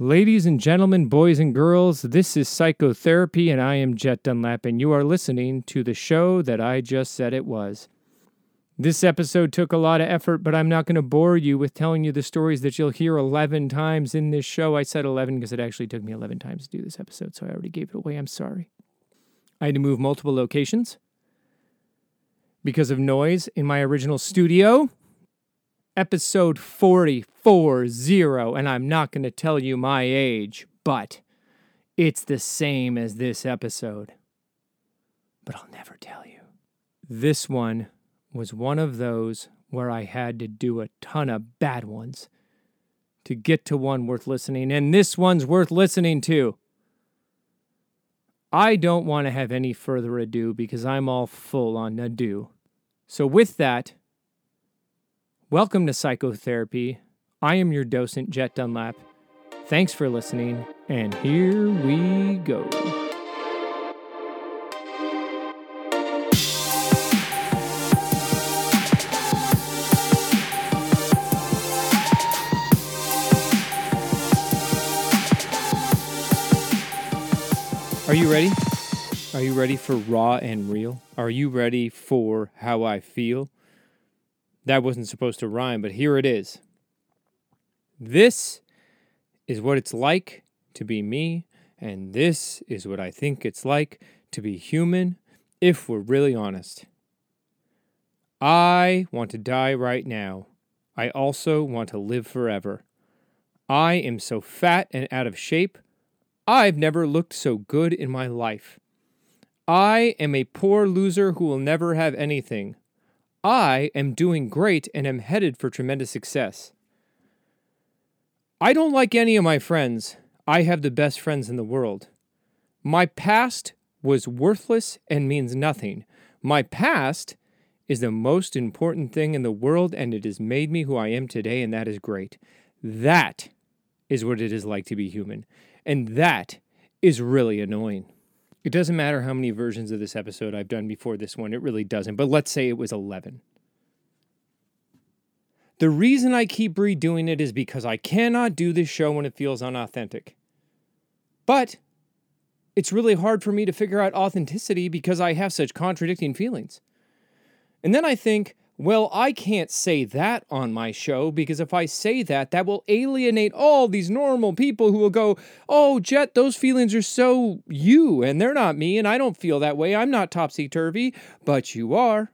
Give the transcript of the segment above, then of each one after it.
Ladies and gentlemen, boys and girls, this is Psychotherapy, and I am Jet Dunlap, and you are listening to the show that I just said it was. This episode took a lot of effort, but I'm not going to bore you with telling you the stories that you'll hear 11 times in this show. I said 11 because it actually took me 11 times to do this episode, so I already gave it away. I'm sorry. I had to move multiple locations because of noise in my original studio episode 440, and I'm not going to tell you my age, but it's the same as this episode. But I'll never tell you. This one was one of those where I had to do a ton of bad ones to get to one worth listening, and this one's worth listening to. I don't want to have any further ado because I'm all full on ado. So, with that, Welcome to Psychotherapy. I am your docent, Jet Dunlap. Thanks for listening, and here we go. Are you ready? Are you ready for raw and real? Are you ready for how I feel? That wasn't supposed to rhyme, but here it is. This is what it's like to be me, and this is what I think it's like to be human if we're really honest. I want to die right now. I also want to live forever. I am so fat and out of shape. I've never looked so good in my life. I am a poor loser who will never have anything. I am doing great and am headed for tremendous success. I don't like any of my friends. I have the best friends in the world. My past was worthless and means nothing. My past is the most important thing in the world, and it has made me who I am today, and that is great. That is what it is like to be human. And that is really annoying. It doesn't matter how many versions of this episode I've done before this one, it really doesn't. But let's say it was 11. The reason I keep redoing it is because I cannot do this show when it feels unauthentic. But it's really hard for me to figure out authenticity because I have such contradicting feelings. And then I think, well, I can't say that on my show because if I say that, that will alienate all these normal people who will go, Oh, Jet, those feelings are so you, and they're not me, and I don't feel that way. I'm not topsy turvy, but you are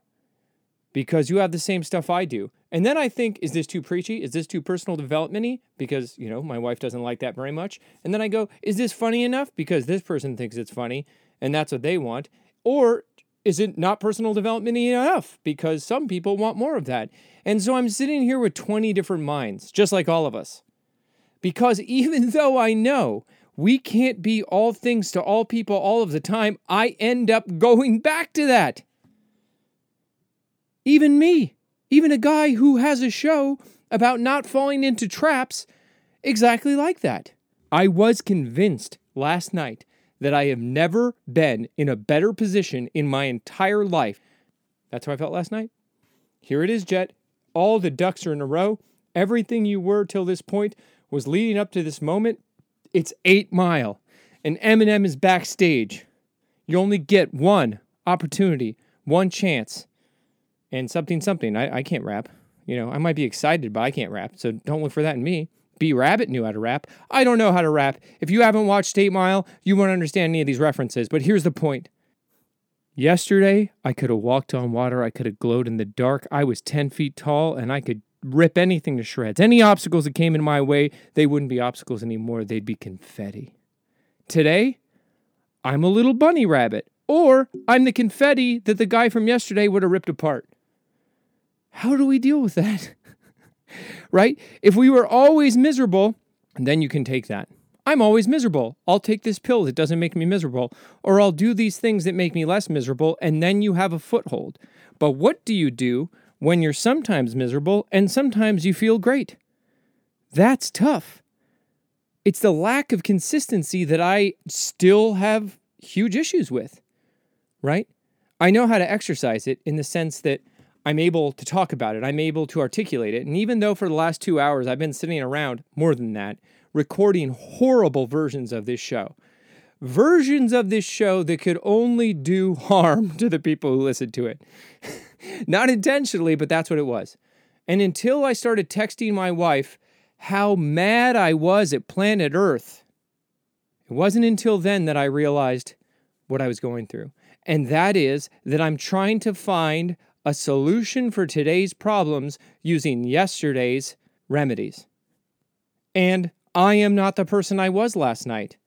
because you have the same stuff I do. And then I think, is this too preachy? Is this too personal developmenty? Because, you know, my wife doesn't like that very much. And then I go, is this funny enough? Because this person thinks it's funny and that's what they want. Or is it not personal development enough? Because some people want more of that. And so I'm sitting here with 20 different minds, just like all of us. Because even though I know we can't be all things to all people all of the time, I end up going back to that. Even me, even a guy who has a show about not falling into traps exactly like that. I was convinced last night that I have never been in a better position in my entire life. That's how I felt last night. Here it is, Jet. All the ducks are in a row. Everything you were till this point was leading up to this moment. It's eight mile, and Eminem is backstage. You only get one opportunity, one chance, and something, something. I, I can't rap. You know, I might be excited, but I can't rap. So don't look for that in me. B Rabbit knew how to rap. I don't know how to rap. If you haven't watched Eight Mile, you won't understand any of these references. But here's the point. Yesterday, I could have walked on water. I could have glowed in the dark. I was 10 feet tall and I could rip anything to shreds. Any obstacles that came in my way, they wouldn't be obstacles anymore. They'd be confetti. Today, I'm a little bunny rabbit, or I'm the confetti that the guy from yesterday would have ripped apart. How do we deal with that? Right? If we were always miserable, then you can take that. I'm always miserable. I'll take this pill that doesn't make me miserable, or I'll do these things that make me less miserable, and then you have a foothold. But what do you do when you're sometimes miserable and sometimes you feel great? That's tough. It's the lack of consistency that I still have huge issues with, right? I know how to exercise it in the sense that I'm able to talk about it. I'm able to articulate it. And even though for the last two hours I've been sitting around, more than that, recording horrible versions of this show, versions of this show that could only do harm to the people who listen to it. Not intentionally, but that's what it was. And until I started texting my wife how mad I was at planet Earth, it wasn't until then that I realized what I was going through. And that is that I'm trying to find a solution for today's problems using yesterday's remedies. And I am not the person I was last night.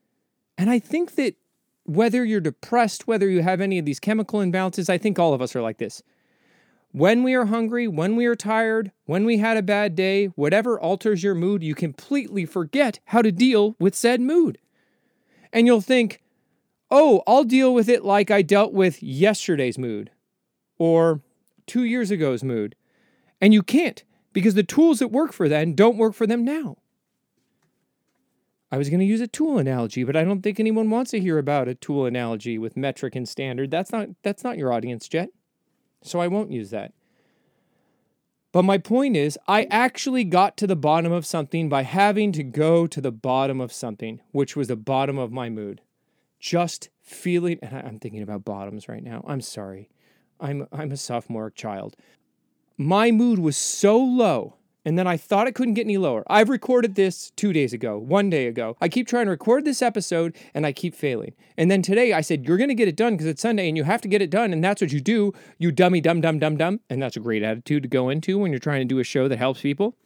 And I think that whether you're depressed, whether you have any of these chemical imbalances, I think all of us are like this. When we are hungry, when we are tired, when we had a bad day, whatever alters your mood, you completely forget how to deal with said mood. And you'll think, oh, I'll deal with it like I dealt with yesterday's mood or two years ago's mood. And you can't because the tools that work for then don't work for them now. I was going to use a tool analogy, but I don't think anyone wants to hear about a tool analogy with metric and standard. That's not that's not your audience, Jet. So I won't use that. But my point is, I actually got to the bottom of something by having to go to the bottom of something, which was the bottom of my mood. Just feeling, and I'm thinking about bottoms right now. I'm sorry. I'm, I'm a sophomore child. My mood was so low and then I thought it couldn't get any lower. I've recorded this two days ago, one day ago. I keep trying to record this episode and I keep failing. And then today I said, You're going to get it done because it's Sunday and you have to get it done. And that's what you do. You dummy, dumb, dumb, dumb, dumb. And that's a great attitude to go into when you're trying to do a show that helps people.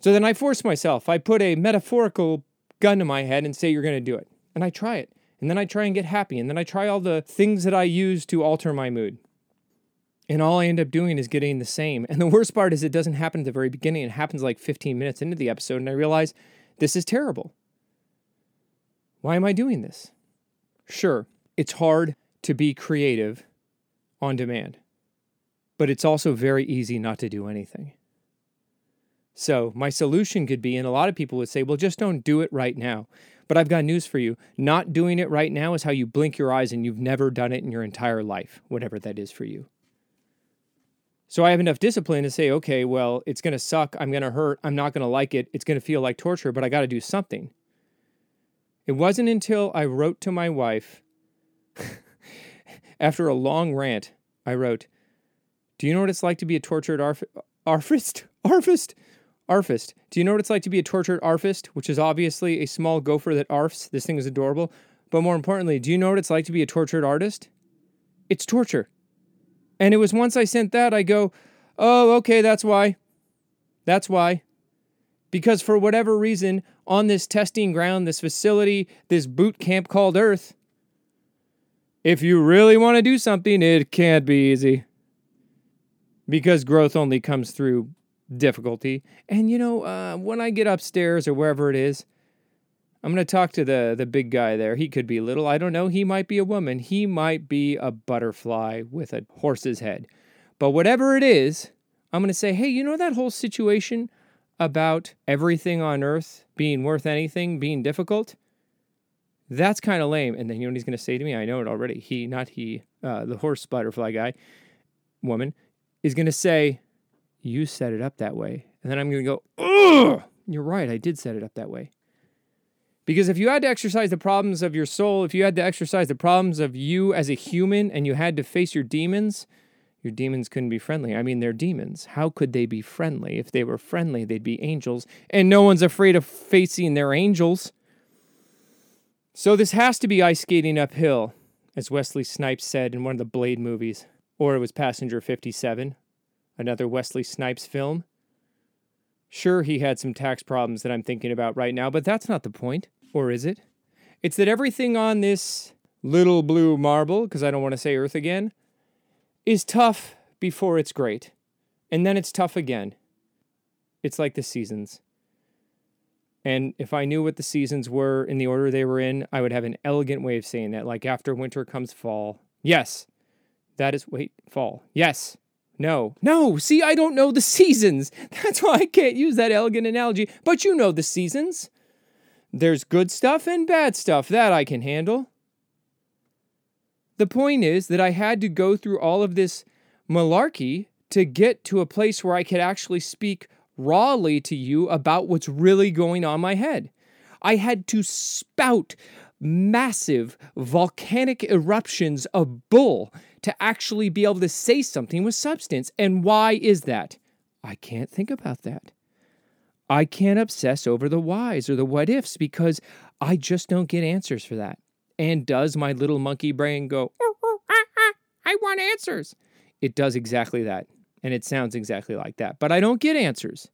So then I force myself. I put a metaphorical gun to my head and say, You're going to do it. And I try it. And then I try and get happy. And then I try all the things that I use to alter my mood. And all I end up doing is getting the same. And the worst part is it doesn't happen at the very beginning. It happens like 15 minutes into the episode. And I realize this is terrible. Why am I doing this? Sure, it's hard to be creative on demand, but it's also very easy not to do anything. So, my solution could be, and a lot of people would say, well, just don't do it right now. But I've got news for you. Not doing it right now is how you blink your eyes and you've never done it in your entire life, whatever that is for you. So I have enough discipline to say, okay, well, it's going to suck. I'm going to hurt. I'm not going to like it. It's going to feel like torture, but I got to do something. It wasn't until I wrote to my wife after a long rant, I wrote, Do you know what it's like to be a tortured arf- arfist? Arfist? Arfist. Do you know what it's like to be a tortured arfist, which is obviously a small gopher that arfs? This thing is adorable. But more importantly, do you know what it's like to be a tortured artist? It's torture. And it was once I sent that, I go, oh, okay, that's why. That's why. Because for whatever reason, on this testing ground, this facility, this boot camp called Earth, if you really want to do something, it can't be easy. Because growth only comes through difficulty. And you know, uh, when I get upstairs or wherever it is, I'm to talk to the the big guy there. He could be little. I don't know. He might be a woman. He might be a butterfly with a horse's head. But whatever it is, I'm to say, "Hey, you know that whole situation about everything on earth being worth anything being difficult? That's kind of lame." And then you know what he's to say to me? I know it already. He, not he, uh, the horse butterfly guy, woman, is to say, "You set it up that way." And then I'm going to go, "Ugh, you're right. I did set it up that way." Because if you had to exercise the problems of your soul, if you had to exercise the problems of you as a human and you had to face your demons, your demons couldn't be friendly. I mean, they're demons. How could they be friendly? If they were friendly, they'd be angels. And no one's afraid of facing their angels. So this has to be ice skating uphill, as Wesley Snipes said in one of the Blade movies. Or it was Passenger 57, another Wesley Snipes film. Sure, he had some tax problems that I'm thinking about right now, but that's not the point. Or is it? It's that everything on this little blue marble, because I don't want to say Earth again, is tough before it's great. And then it's tough again. It's like the seasons. And if I knew what the seasons were in the order they were in, I would have an elegant way of saying that. Like after winter comes fall. Yes. That is, wait, fall. Yes. No. No. See, I don't know the seasons. That's why I can't use that elegant analogy. But you know the seasons. There's good stuff and bad stuff. That I can handle. The point is that I had to go through all of this malarkey to get to a place where I could actually speak rawly to you about what's really going on my head. I had to spout massive volcanic eruptions of bull to actually be able to say something with substance. And why is that? I can't think about that. I can't obsess over the whys or the what ifs because I just don't get answers for that. And does my little monkey brain go, ah, ah, I want answers? It does exactly that. And it sounds exactly like that. But I don't get answers.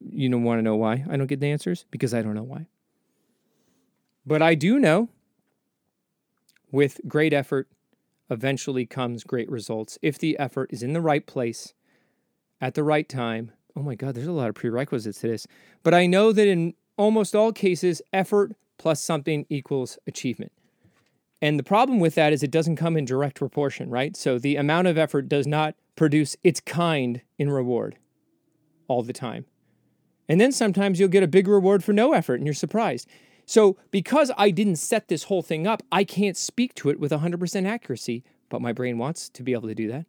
You don't want to know why I don't get the answers? Because I don't know why. But I do know with great effort eventually comes great results if the effort is in the right place at the right time. Oh my God, there's a lot of prerequisites to this. But I know that in almost all cases, effort plus something equals achievement. And the problem with that is it doesn't come in direct proportion, right? So the amount of effort does not produce its kind in reward all the time. And then sometimes you'll get a big reward for no effort and you're surprised. So, because I didn't set this whole thing up, I can't speak to it with 100% accuracy, but my brain wants to be able to do that.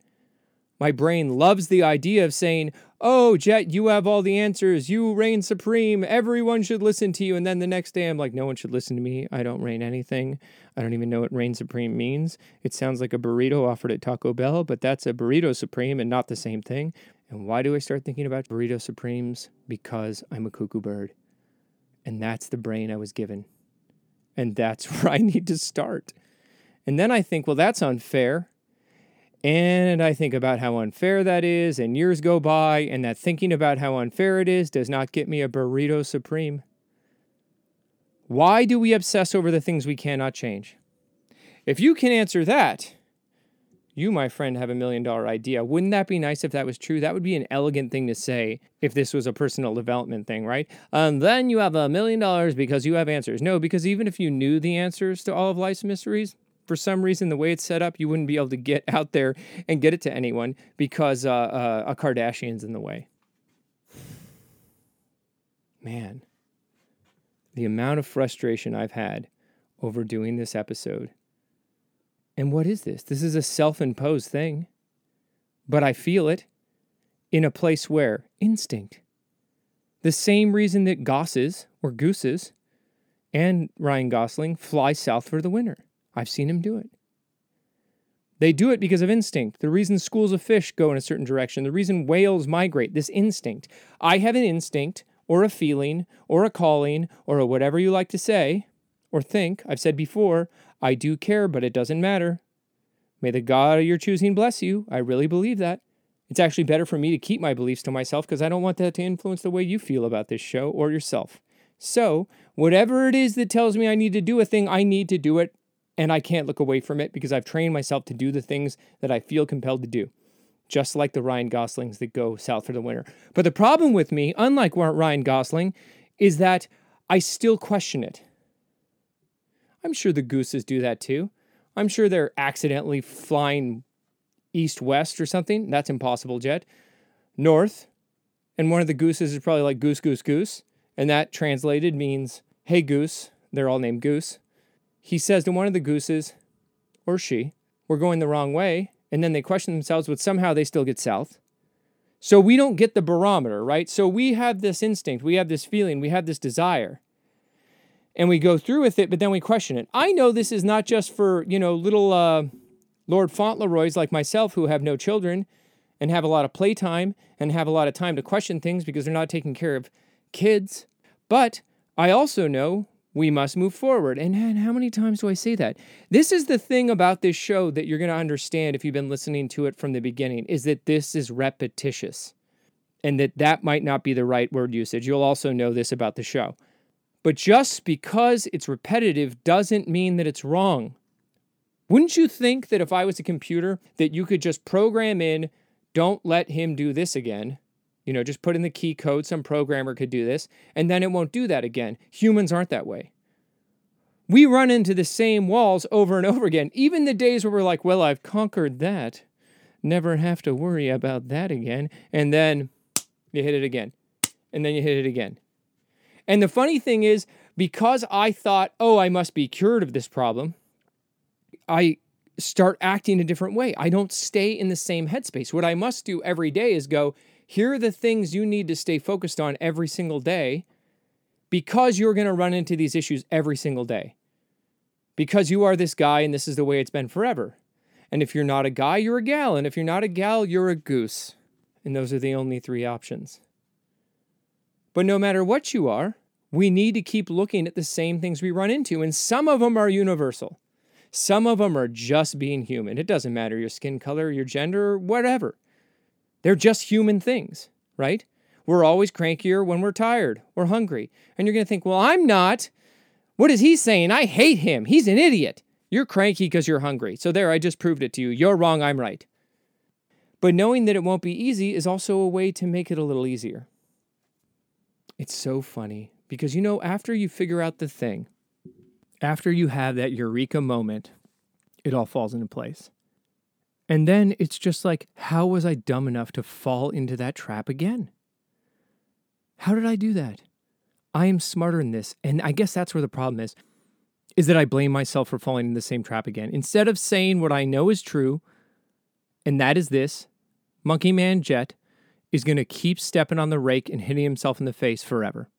My brain loves the idea of saying, Oh, Jet, you have all the answers. You reign supreme. Everyone should listen to you. And then the next day, I'm like, No one should listen to me. I don't reign anything. I don't even know what reign supreme means. It sounds like a burrito offered at Taco Bell, but that's a burrito supreme and not the same thing. And why do I start thinking about burrito supremes? Because I'm a cuckoo bird. And that's the brain I was given. And that's where I need to start. And then I think, well, that's unfair. And I think about how unfair that is, and years go by, and that thinking about how unfair it is does not get me a burrito supreme. Why do we obsess over the things we cannot change? If you can answer that, you, my friend, have a million dollar idea. Wouldn't that be nice if that was true? That would be an elegant thing to say if this was a personal development thing, right? And then you have a million dollars because you have answers. No, because even if you knew the answers to all of life's mysteries, for some reason, the way it's set up, you wouldn't be able to get out there and get it to anyone because uh, uh, a Kardashian's in the way. Man, the amount of frustration I've had over doing this episode and what is this? This is a self imposed thing. But I feel it in a place where instinct. The same reason that gosses or gooses and Ryan Gosling fly south for the winter. I've seen him do it. They do it because of instinct. The reason schools of fish go in a certain direction, the reason whales migrate, this instinct. I have an instinct or a feeling or a calling or a whatever you like to say or think. I've said before, I do care, but it doesn't matter. May the God of your choosing bless you. I really believe that. It's actually better for me to keep my beliefs to myself because I don't want that to influence the way you feel about this show or yourself. So, whatever it is that tells me I need to do a thing, I need to do it, and I can't look away from it because I've trained myself to do the things that I feel compelled to do, just like the Ryan Goslings that go south for the winter. But the problem with me, unlike Ryan Gosling, is that I still question it. I'm sure the gooses do that too. I'm sure they're accidentally flying east west or something. That's impossible, Jet. North. And one of the gooses is probably like goose, goose, goose. And that translated means, hey, goose. They're all named Goose. He says to one of the gooses, or she, we're going the wrong way. And then they question themselves, but somehow they still get south. So we don't get the barometer, right? So we have this instinct, we have this feeling, we have this desire and we go through with it, but then we question it. I know this is not just for, you know, little uh, Lord Fauntleroys like myself who have no children and have a lot of playtime and have a lot of time to question things because they're not taking care of kids. But I also know we must move forward. And, and how many times do I say that? This is the thing about this show that you're going to understand if you've been listening to it from the beginning is that this is repetitious and that that might not be the right word usage. You'll also know this about the show. But just because it's repetitive doesn't mean that it's wrong. Wouldn't you think that if I was a computer that you could just program in don't let him do this again? You know, just put in the key code, some programmer could do this, and then it won't do that again. Humans aren't that way. We run into the same walls over and over again. Even the days where we're like, well, I've conquered that. Never have to worry about that again. And then you hit it again. And then you hit it again. And the funny thing is, because I thought, oh, I must be cured of this problem, I start acting a different way. I don't stay in the same headspace. What I must do every day is go, here are the things you need to stay focused on every single day because you're going to run into these issues every single day. Because you are this guy and this is the way it's been forever. And if you're not a guy, you're a gal. And if you're not a gal, you're a goose. And those are the only three options. But no matter what you are, we need to keep looking at the same things we run into. And some of them are universal. Some of them are just being human. It doesn't matter your skin color, your gender, whatever. They're just human things, right? We're always crankier when we're tired or hungry. And you're going to think, well, I'm not. What is he saying? I hate him. He's an idiot. You're cranky because you're hungry. So there, I just proved it to you. You're wrong. I'm right. But knowing that it won't be easy is also a way to make it a little easier. It's so funny because you know, after you figure out the thing, after you have that eureka moment, it all falls into place. And then it's just like, how was I dumb enough to fall into that trap again? How did I do that? I am smarter than this. And I guess that's where the problem is, is that I blame myself for falling in the same trap again. Instead of saying what I know is true, and that is this Monkey Man Jet is going to keep stepping on the rake and hitting himself in the face forever.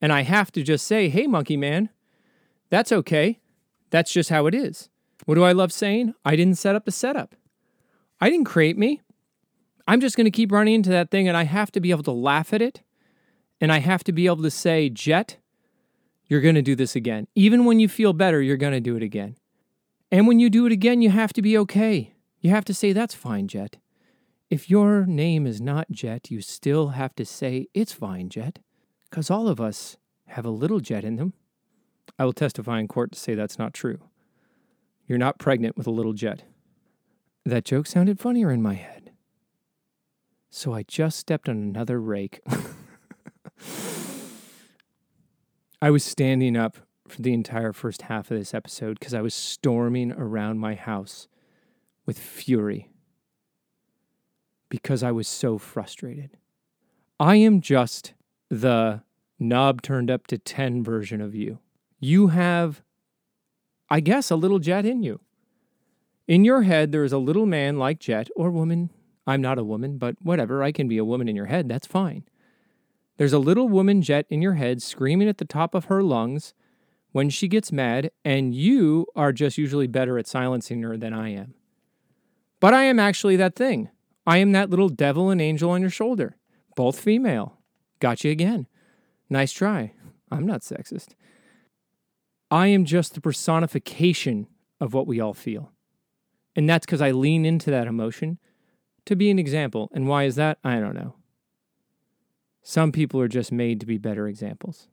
And I have to just say, hey, Monkey Man, that's okay. That's just how it is. What do I love saying? I didn't set up the setup. I didn't create me. I'm just going to keep running into that thing and I have to be able to laugh at it. And I have to be able to say, Jet, you're going to do this again. Even when you feel better, you're going to do it again. And when you do it again, you have to be okay. You have to say, That's fine, Jet. If your name is not Jet, you still have to say, It's fine, Jet. Because all of us have a little jet in them. I will testify in court to say that's not true. You're not pregnant with a little jet. That joke sounded funnier in my head. So I just stepped on another rake. I was standing up for the entire first half of this episode because I was storming around my house with fury because I was so frustrated. I am just the knob turned up to 10 version of you. You have, I guess, a little jet in you. In your head, there is a little man like Jet or woman. I'm not a woman, but whatever. I can be a woman in your head. That's fine. There's a little woman Jet in your head screaming at the top of her lungs when she gets mad, and you are just usually better at silencing her than I am. But I am actually that thing. I am that little devil and angel on your shoulder, both female. Got you again. Nice try. I'm not sexist. I am just the personification of what we all feel. And that's because I lean into that emotion to be an example. And why is that? I don't know. Some people are just made to be better examples.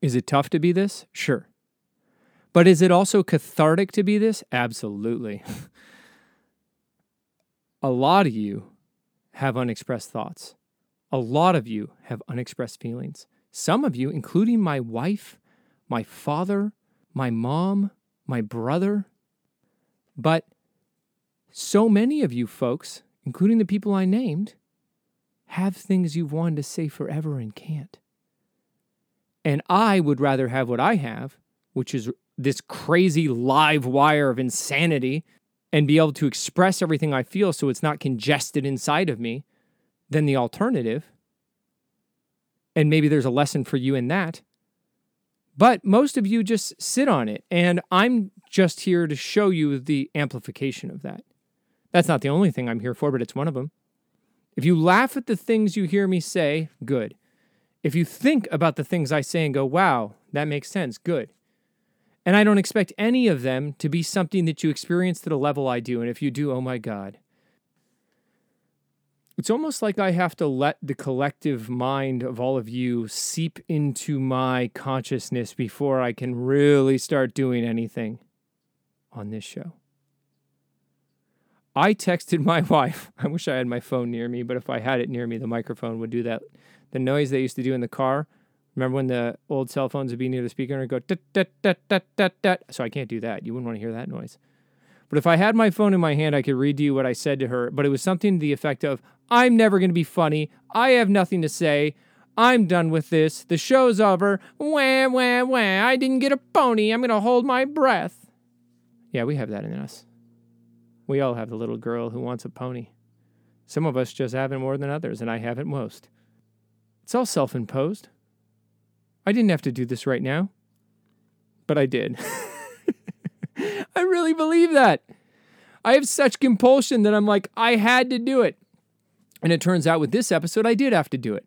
Is it tough to be this? Sure. But is it also cathartic to be this? Absolutely. a lot of you have unexpressed thoughts. A lot of you have unexpressed feelings. Some of you, including my wife, my father, my mom, my brother. But so many of you folks, including the people I named, have things you've wanted to say forever and can't. And I would rather have what I have, which is this crazy live wire of insanity, and be able to express everything I feel so it's not congested inside of me, than the alternative. And maybe there's a lesson for you in that. But most of you just sit on it. And I'm just here to show you the amplification of that. That's not the only thing I'm here for, but it's one of them. If you laugh at the things you hear me say, good. If you think about the things I say and go, wow, that makes sense, good. And I don't expect any of them to be something that you experience to the level I do. And if you do, oh my God, it's almost like I have to let the collective mind of all of you seep into my consciousness before I can really start doing anything on this show. I texted my wife. I wish I had my phone near me, but if I had it near me, the microphone would do that. The noise they used to do in the car. Remember when the old cell phones would be near the speaker and go da da da da da So I can't do that. You wouldn't want to hear that noise. But if I had my phone in my hand, I could read to you what I said to her. But it was something to the effect of, I'm never going to be funny. I have nothing to say. I'm done with this. The show's over. Wah, wah, wah. I didn't get a pony. I'm going to hold my breath. Yeah, we have that in us. We all have the little girl who wants a pony. Some of us just have it more than others, and I have it most. It's all self imposed. I didn't have to do this right now, but I did. I really believe that. I have such compulsion that I'm like, I had to do it. And it turns out with this episode, I did have to do it.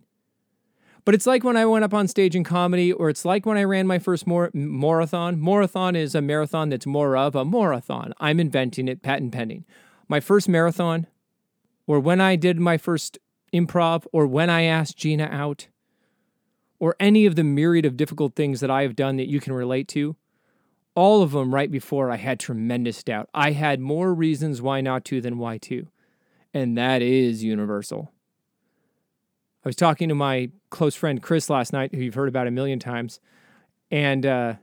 But it's like when I went up on stage in comedy, or it's like when I ran my first mor- marathon. Marathon is a marathon that's more of a marathon. I'm inventing it, patent pending. My first marathon, or when I did my first improv, or when I asked Gina out, or any of the myriad of difficult things that I have done that you can relate to, all of them right before I had tremendous doubt. I had more reasons why not to than why to. And that is universal. I was talking to my close friend Chris last night, who you've heard about a million times. And uh,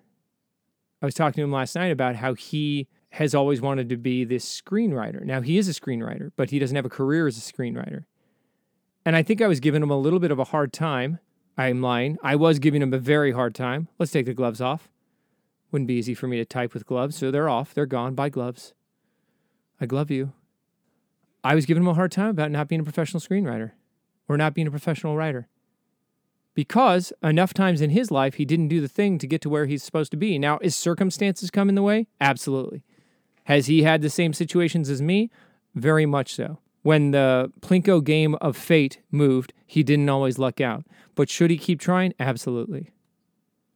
I was talking to him last night about how he has always wanted to be this screenwriter. Now, he is a screenwriter, but he doesn't have a career as a screenwriter. And I think I was giving him a little bit of a hard time. I'm lying. I was giving him a very hard time. Let's take the gloves off. Wouldn't be easy for me to type with gloves, so they're off. They're gone. Buy gloves. I glove you. I was giving him a hard time about not being a professional screenwriter or not being a professional writer. Because enough times in his life, he didn't do the thing to get to where he's supposed to be. Now, is circumstances come in the way? Absolutely. Has he had the same situations as me? Very much so. When the Plinko game of fate moved, he didn't always luck out. But should he keep trying? Absolutely.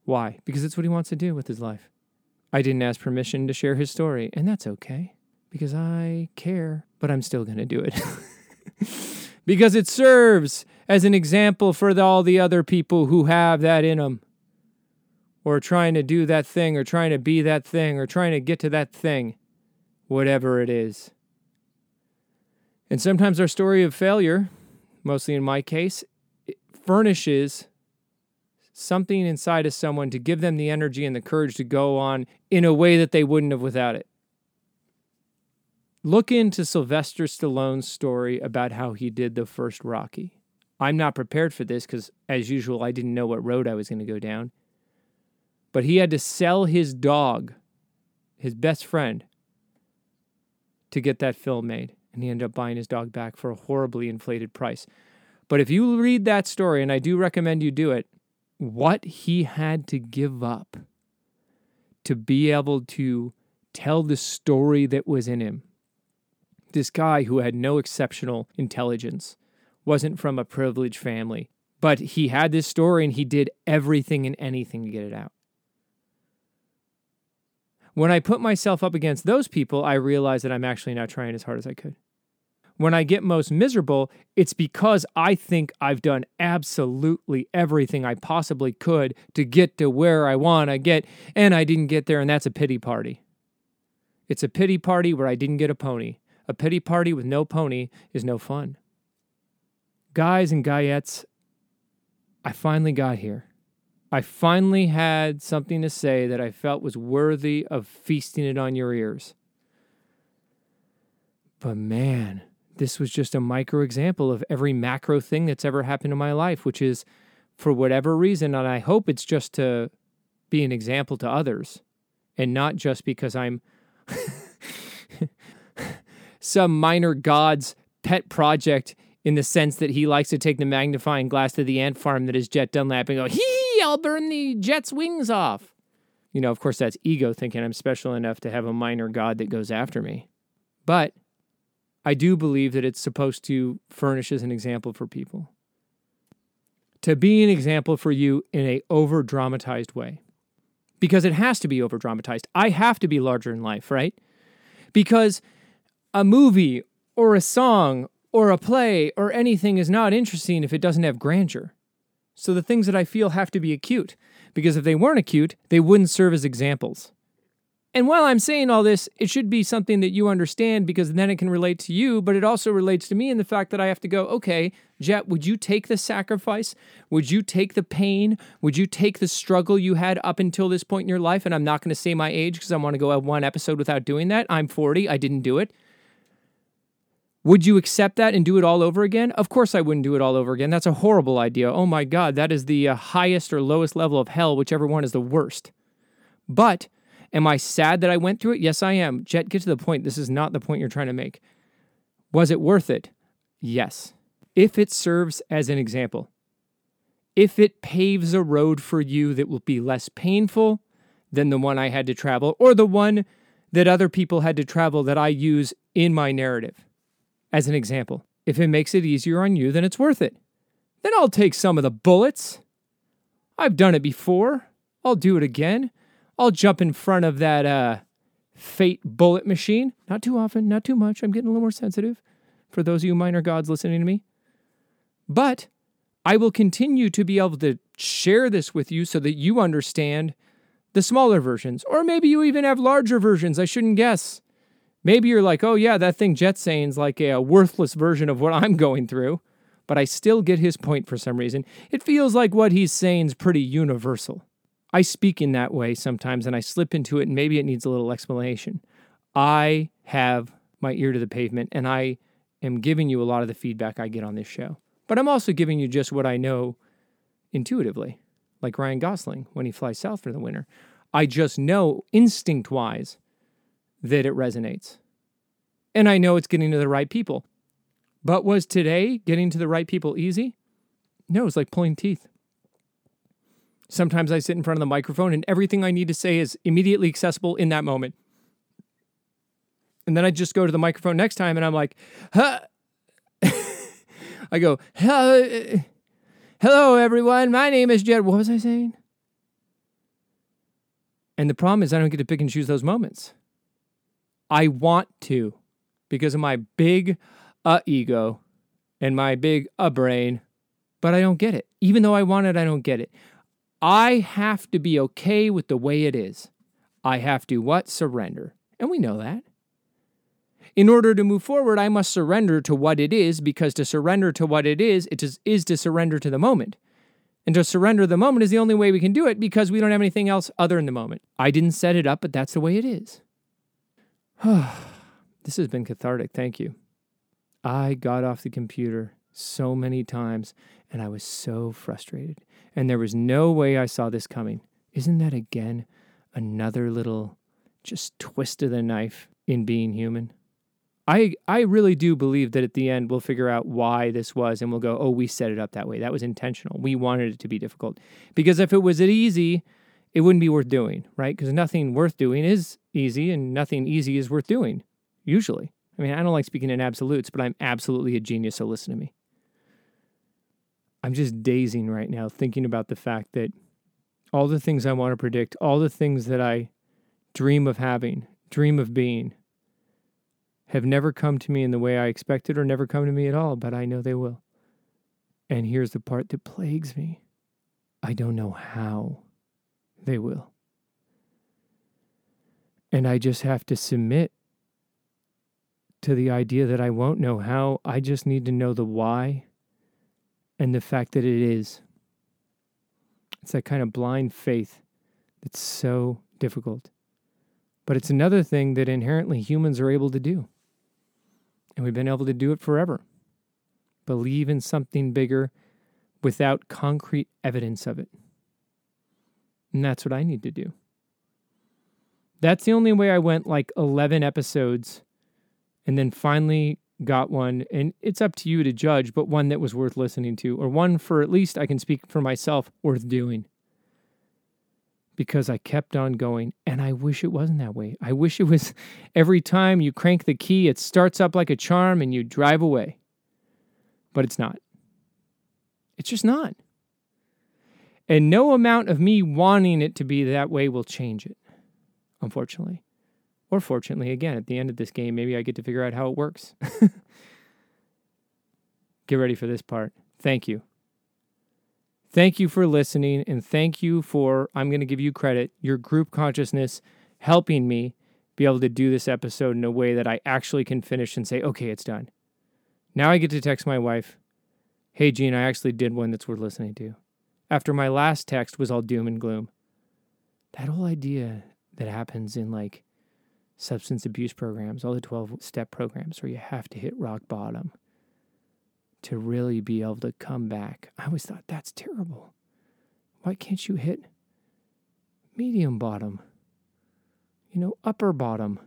Why? Because it's what he wants to do with his life. I didn't ask permission to share his story, and that's okay because I care, but I'm still going to do it. because it serves as an example for the, all the other people who have that in them or trying to do that thing or trying to be that thing or trying to get to that thing, whatever it is. And sometimes our story of failure, mostly in my case, furnishes something inside of someone to give them the energy and the courage to go on in a way that they wouldn't have without it. Look into Sylvester Stallone's story about how he did the first Rocky. I'm not prepared for this because, as usual, I didn't know what road I was going to go down. But he had to sell his dog, his best friend, to get that film made. And he ended up buying his dog back for a horribly inflated price. But if you read that story, and I do recommend you do it, what he had to give up to be able to tell the story that was in him. This guy who had no exceptional intelligence, wasn't from a privileged family, but he had this story and he did everything and anything to get it out. When I put myself up against those people, I realized that I'm actually not trying as hard as I could when I get most miserable, it's because I think I've done absolutely everything I possibly could to get to where I want to get, and I didn't get there, and that's a pity party. It's a pity party where I didn't get a pony. A pity party with no pony is no fun. Guys and guyettes, I finally got here. I finally had something to say that I felt was worthy of feasting it on your ears. But man, this was just a micro example of every macro thing that's ever happened in my life, which is for whatever reason, and I hope it's just to be an example to others and not just because I'm some minor god's pet project in the sense that he likes to take the magnifying glass to the ant farm that is Jet Dunlap and go, hee, I'll burn the jet's wings off. You know, of course, that's ego thinking I'm special enough to have a minor god that goes after me. But I do believe that it's supposed to furnish as an example for people. To be an example for you in a over dramatized way. Because it has to be over dramatized. I have to be larger in life, right? Because a movie or a song or a play or anything is not interesting if it doesn't have grandeur. So the things that I feel have to be acute, because if they weren't acute, they wouldn't serve as examples. And while I'm saying all this, it should be something that you understand because then it can relate to you, but it also relates to me in the fact that I have to go, okay, Jet, would you take the sacrifice? Would you take the pain? Would you take the struggle you had up until this point in your life? And I'm not going to say my age because I want to go one episode without doing that. I'm 40, I didn't do it. Would you accept that and do it all over again? Of course, I wouldn't do it all over again. That's a horrible idea. Oh my God, that is the uh, highest or lowest level of hell, whichever one is the worst. But Am I sad that I went through it? Yes, I am. Jet, get to the point. This is not the point you're trying to make. Was it worth it? Yes. If it serves as an example, if it paves a road for you that will be less painful than the one I had to travel or the one that other people had to travel that I use in my narrative as an example. If it makes it easier on you, then it's worth it. Then I'll take some of the bullets. I've done it before. I'll do it again. I'll jump in front of that uh, fate bullet machine. Not too often, not too much. I'm getting a little more sensitive for those of you minor gods listening to me. But I will continue to be able to share this with you so that you understand the smaller versions. Or maybe you even have larger versions. I shouldn't guess. Maybe you're like, oh, yeah, that thing Jet saying's like a, a worthless version of what I'm going through. But I still get his point for some reason. It feels like what he's saying is pretty universal. I speak in that way sometimes and I slip into it, and maybe it needs a little explanation. I have my ear to the pavement and I am giving you a lot of the feedback I get on this show. But I'm also giving you just what I know intuitively, like Ryan Gosling when he flies south for the winter. I just know instinct wise that it resonates. And I know it's getting to the right people. But was today getting to the right people easy? No, it was like pulling teeth. Sometimes I sit in front of the microphone and everything I need to say is immediately accessible in that moment. And then I just go to the microphone next time and I'm like, huh. I go, hello, hello, everyone. My name is Jet. What was I saying? And the problem is, I don't get to pick and choose those moments. I want to because of my big uh ego and my big uh brain, but I don't get it. Even though I want it, I don't get it. I have to be okay with the way it is. I have to what? Surrender. And we know that. In order to move forward, I must surrender to what it is because to surrender to what it is, it is, is to surrender to the moment. And to surrender the moment is the only way we can do it because we don't have anything else other than the moment. I didn't set it up, but that's the way it is. this has been cathartic. Thank you. I got off the computer so many times and I was so frustrated. And there was no way I saw this coming. Isn't that again another little just twist of the knife in being human? I I really do believe that at the end we'll figure out why this was and we'll go, "Oh, we set it up that way. That was intentional. We wanted it to be difficult." Because if it was easy, it wouldn't be worth doing, right? Because nothing worth doing is easy and nothing easy is worth doing, usually. I mean, I don't like speaking in absolutes, but I'm absolutely a genius, so listen to me. I'm just dazing right now thinking about the fact that all the things I want to predict, all the things that I dream of having, dream of being, have never come to me in the way I expected or never come to me at all, but I know they will. And here's the part that plagues me I don't know how they will. And I just have to submit to the idea that I won't know how. I just need to know the why and the fact that it is. It's that kind of blind faith that's so difficult. But it's another thing that inherently humans are able to do. And we've been able to do it forever. Believe in something bigger without concrete evidence of it. And that's what I need to do. That's the only way I went like 11 episodes and then finally got one. And it's up to you to judge, but one that was worth listening to, or one for at least I can speak for myself worth doing. Because I kept on going, and I wish it wasn't that way. I wish it was every time you crank the key, it starts up like a charm and you drive away. But it's not. It's just not. And no amount of me wanting it to be that way will change it, unfortunately. Or fortunately, again, at the end of this game, maybe I get to figure out how it works. get ready for this part. Thank you. Thank you for listening, and thank you for, I'm going to give you credit, your group consciousness helping me be able to do this episode in a way that I actually can finish and say, okay, it's done. Now I get to text my wife, hey, Gene, I actually did one that's worth listening to after my last text was all doom and gloom. That whole idea that happens in like substance abuse programs, all the 12 step programs where you have to hit rock bottom to really be able to come back. I always thought that's terrible. Why can't you hit medium bottom? You know, upper bottom.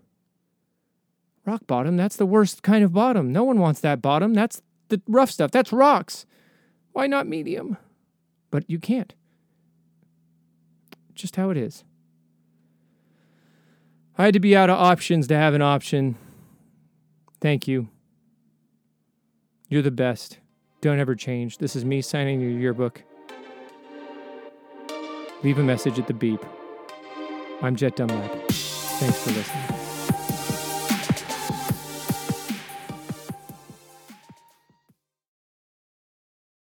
Rock bottom, that's the worst kind of bottom. No one wants that bottom. That's the rough stuff. That's rocks. Why not medium? But you can't. Just how it is. I had to be out of options to have an option. Thank you. You're the best. Don't ever change. This is me signing your yearbook. Leave a message at the beep. I'm Jet Dunlap. Thanks for listening.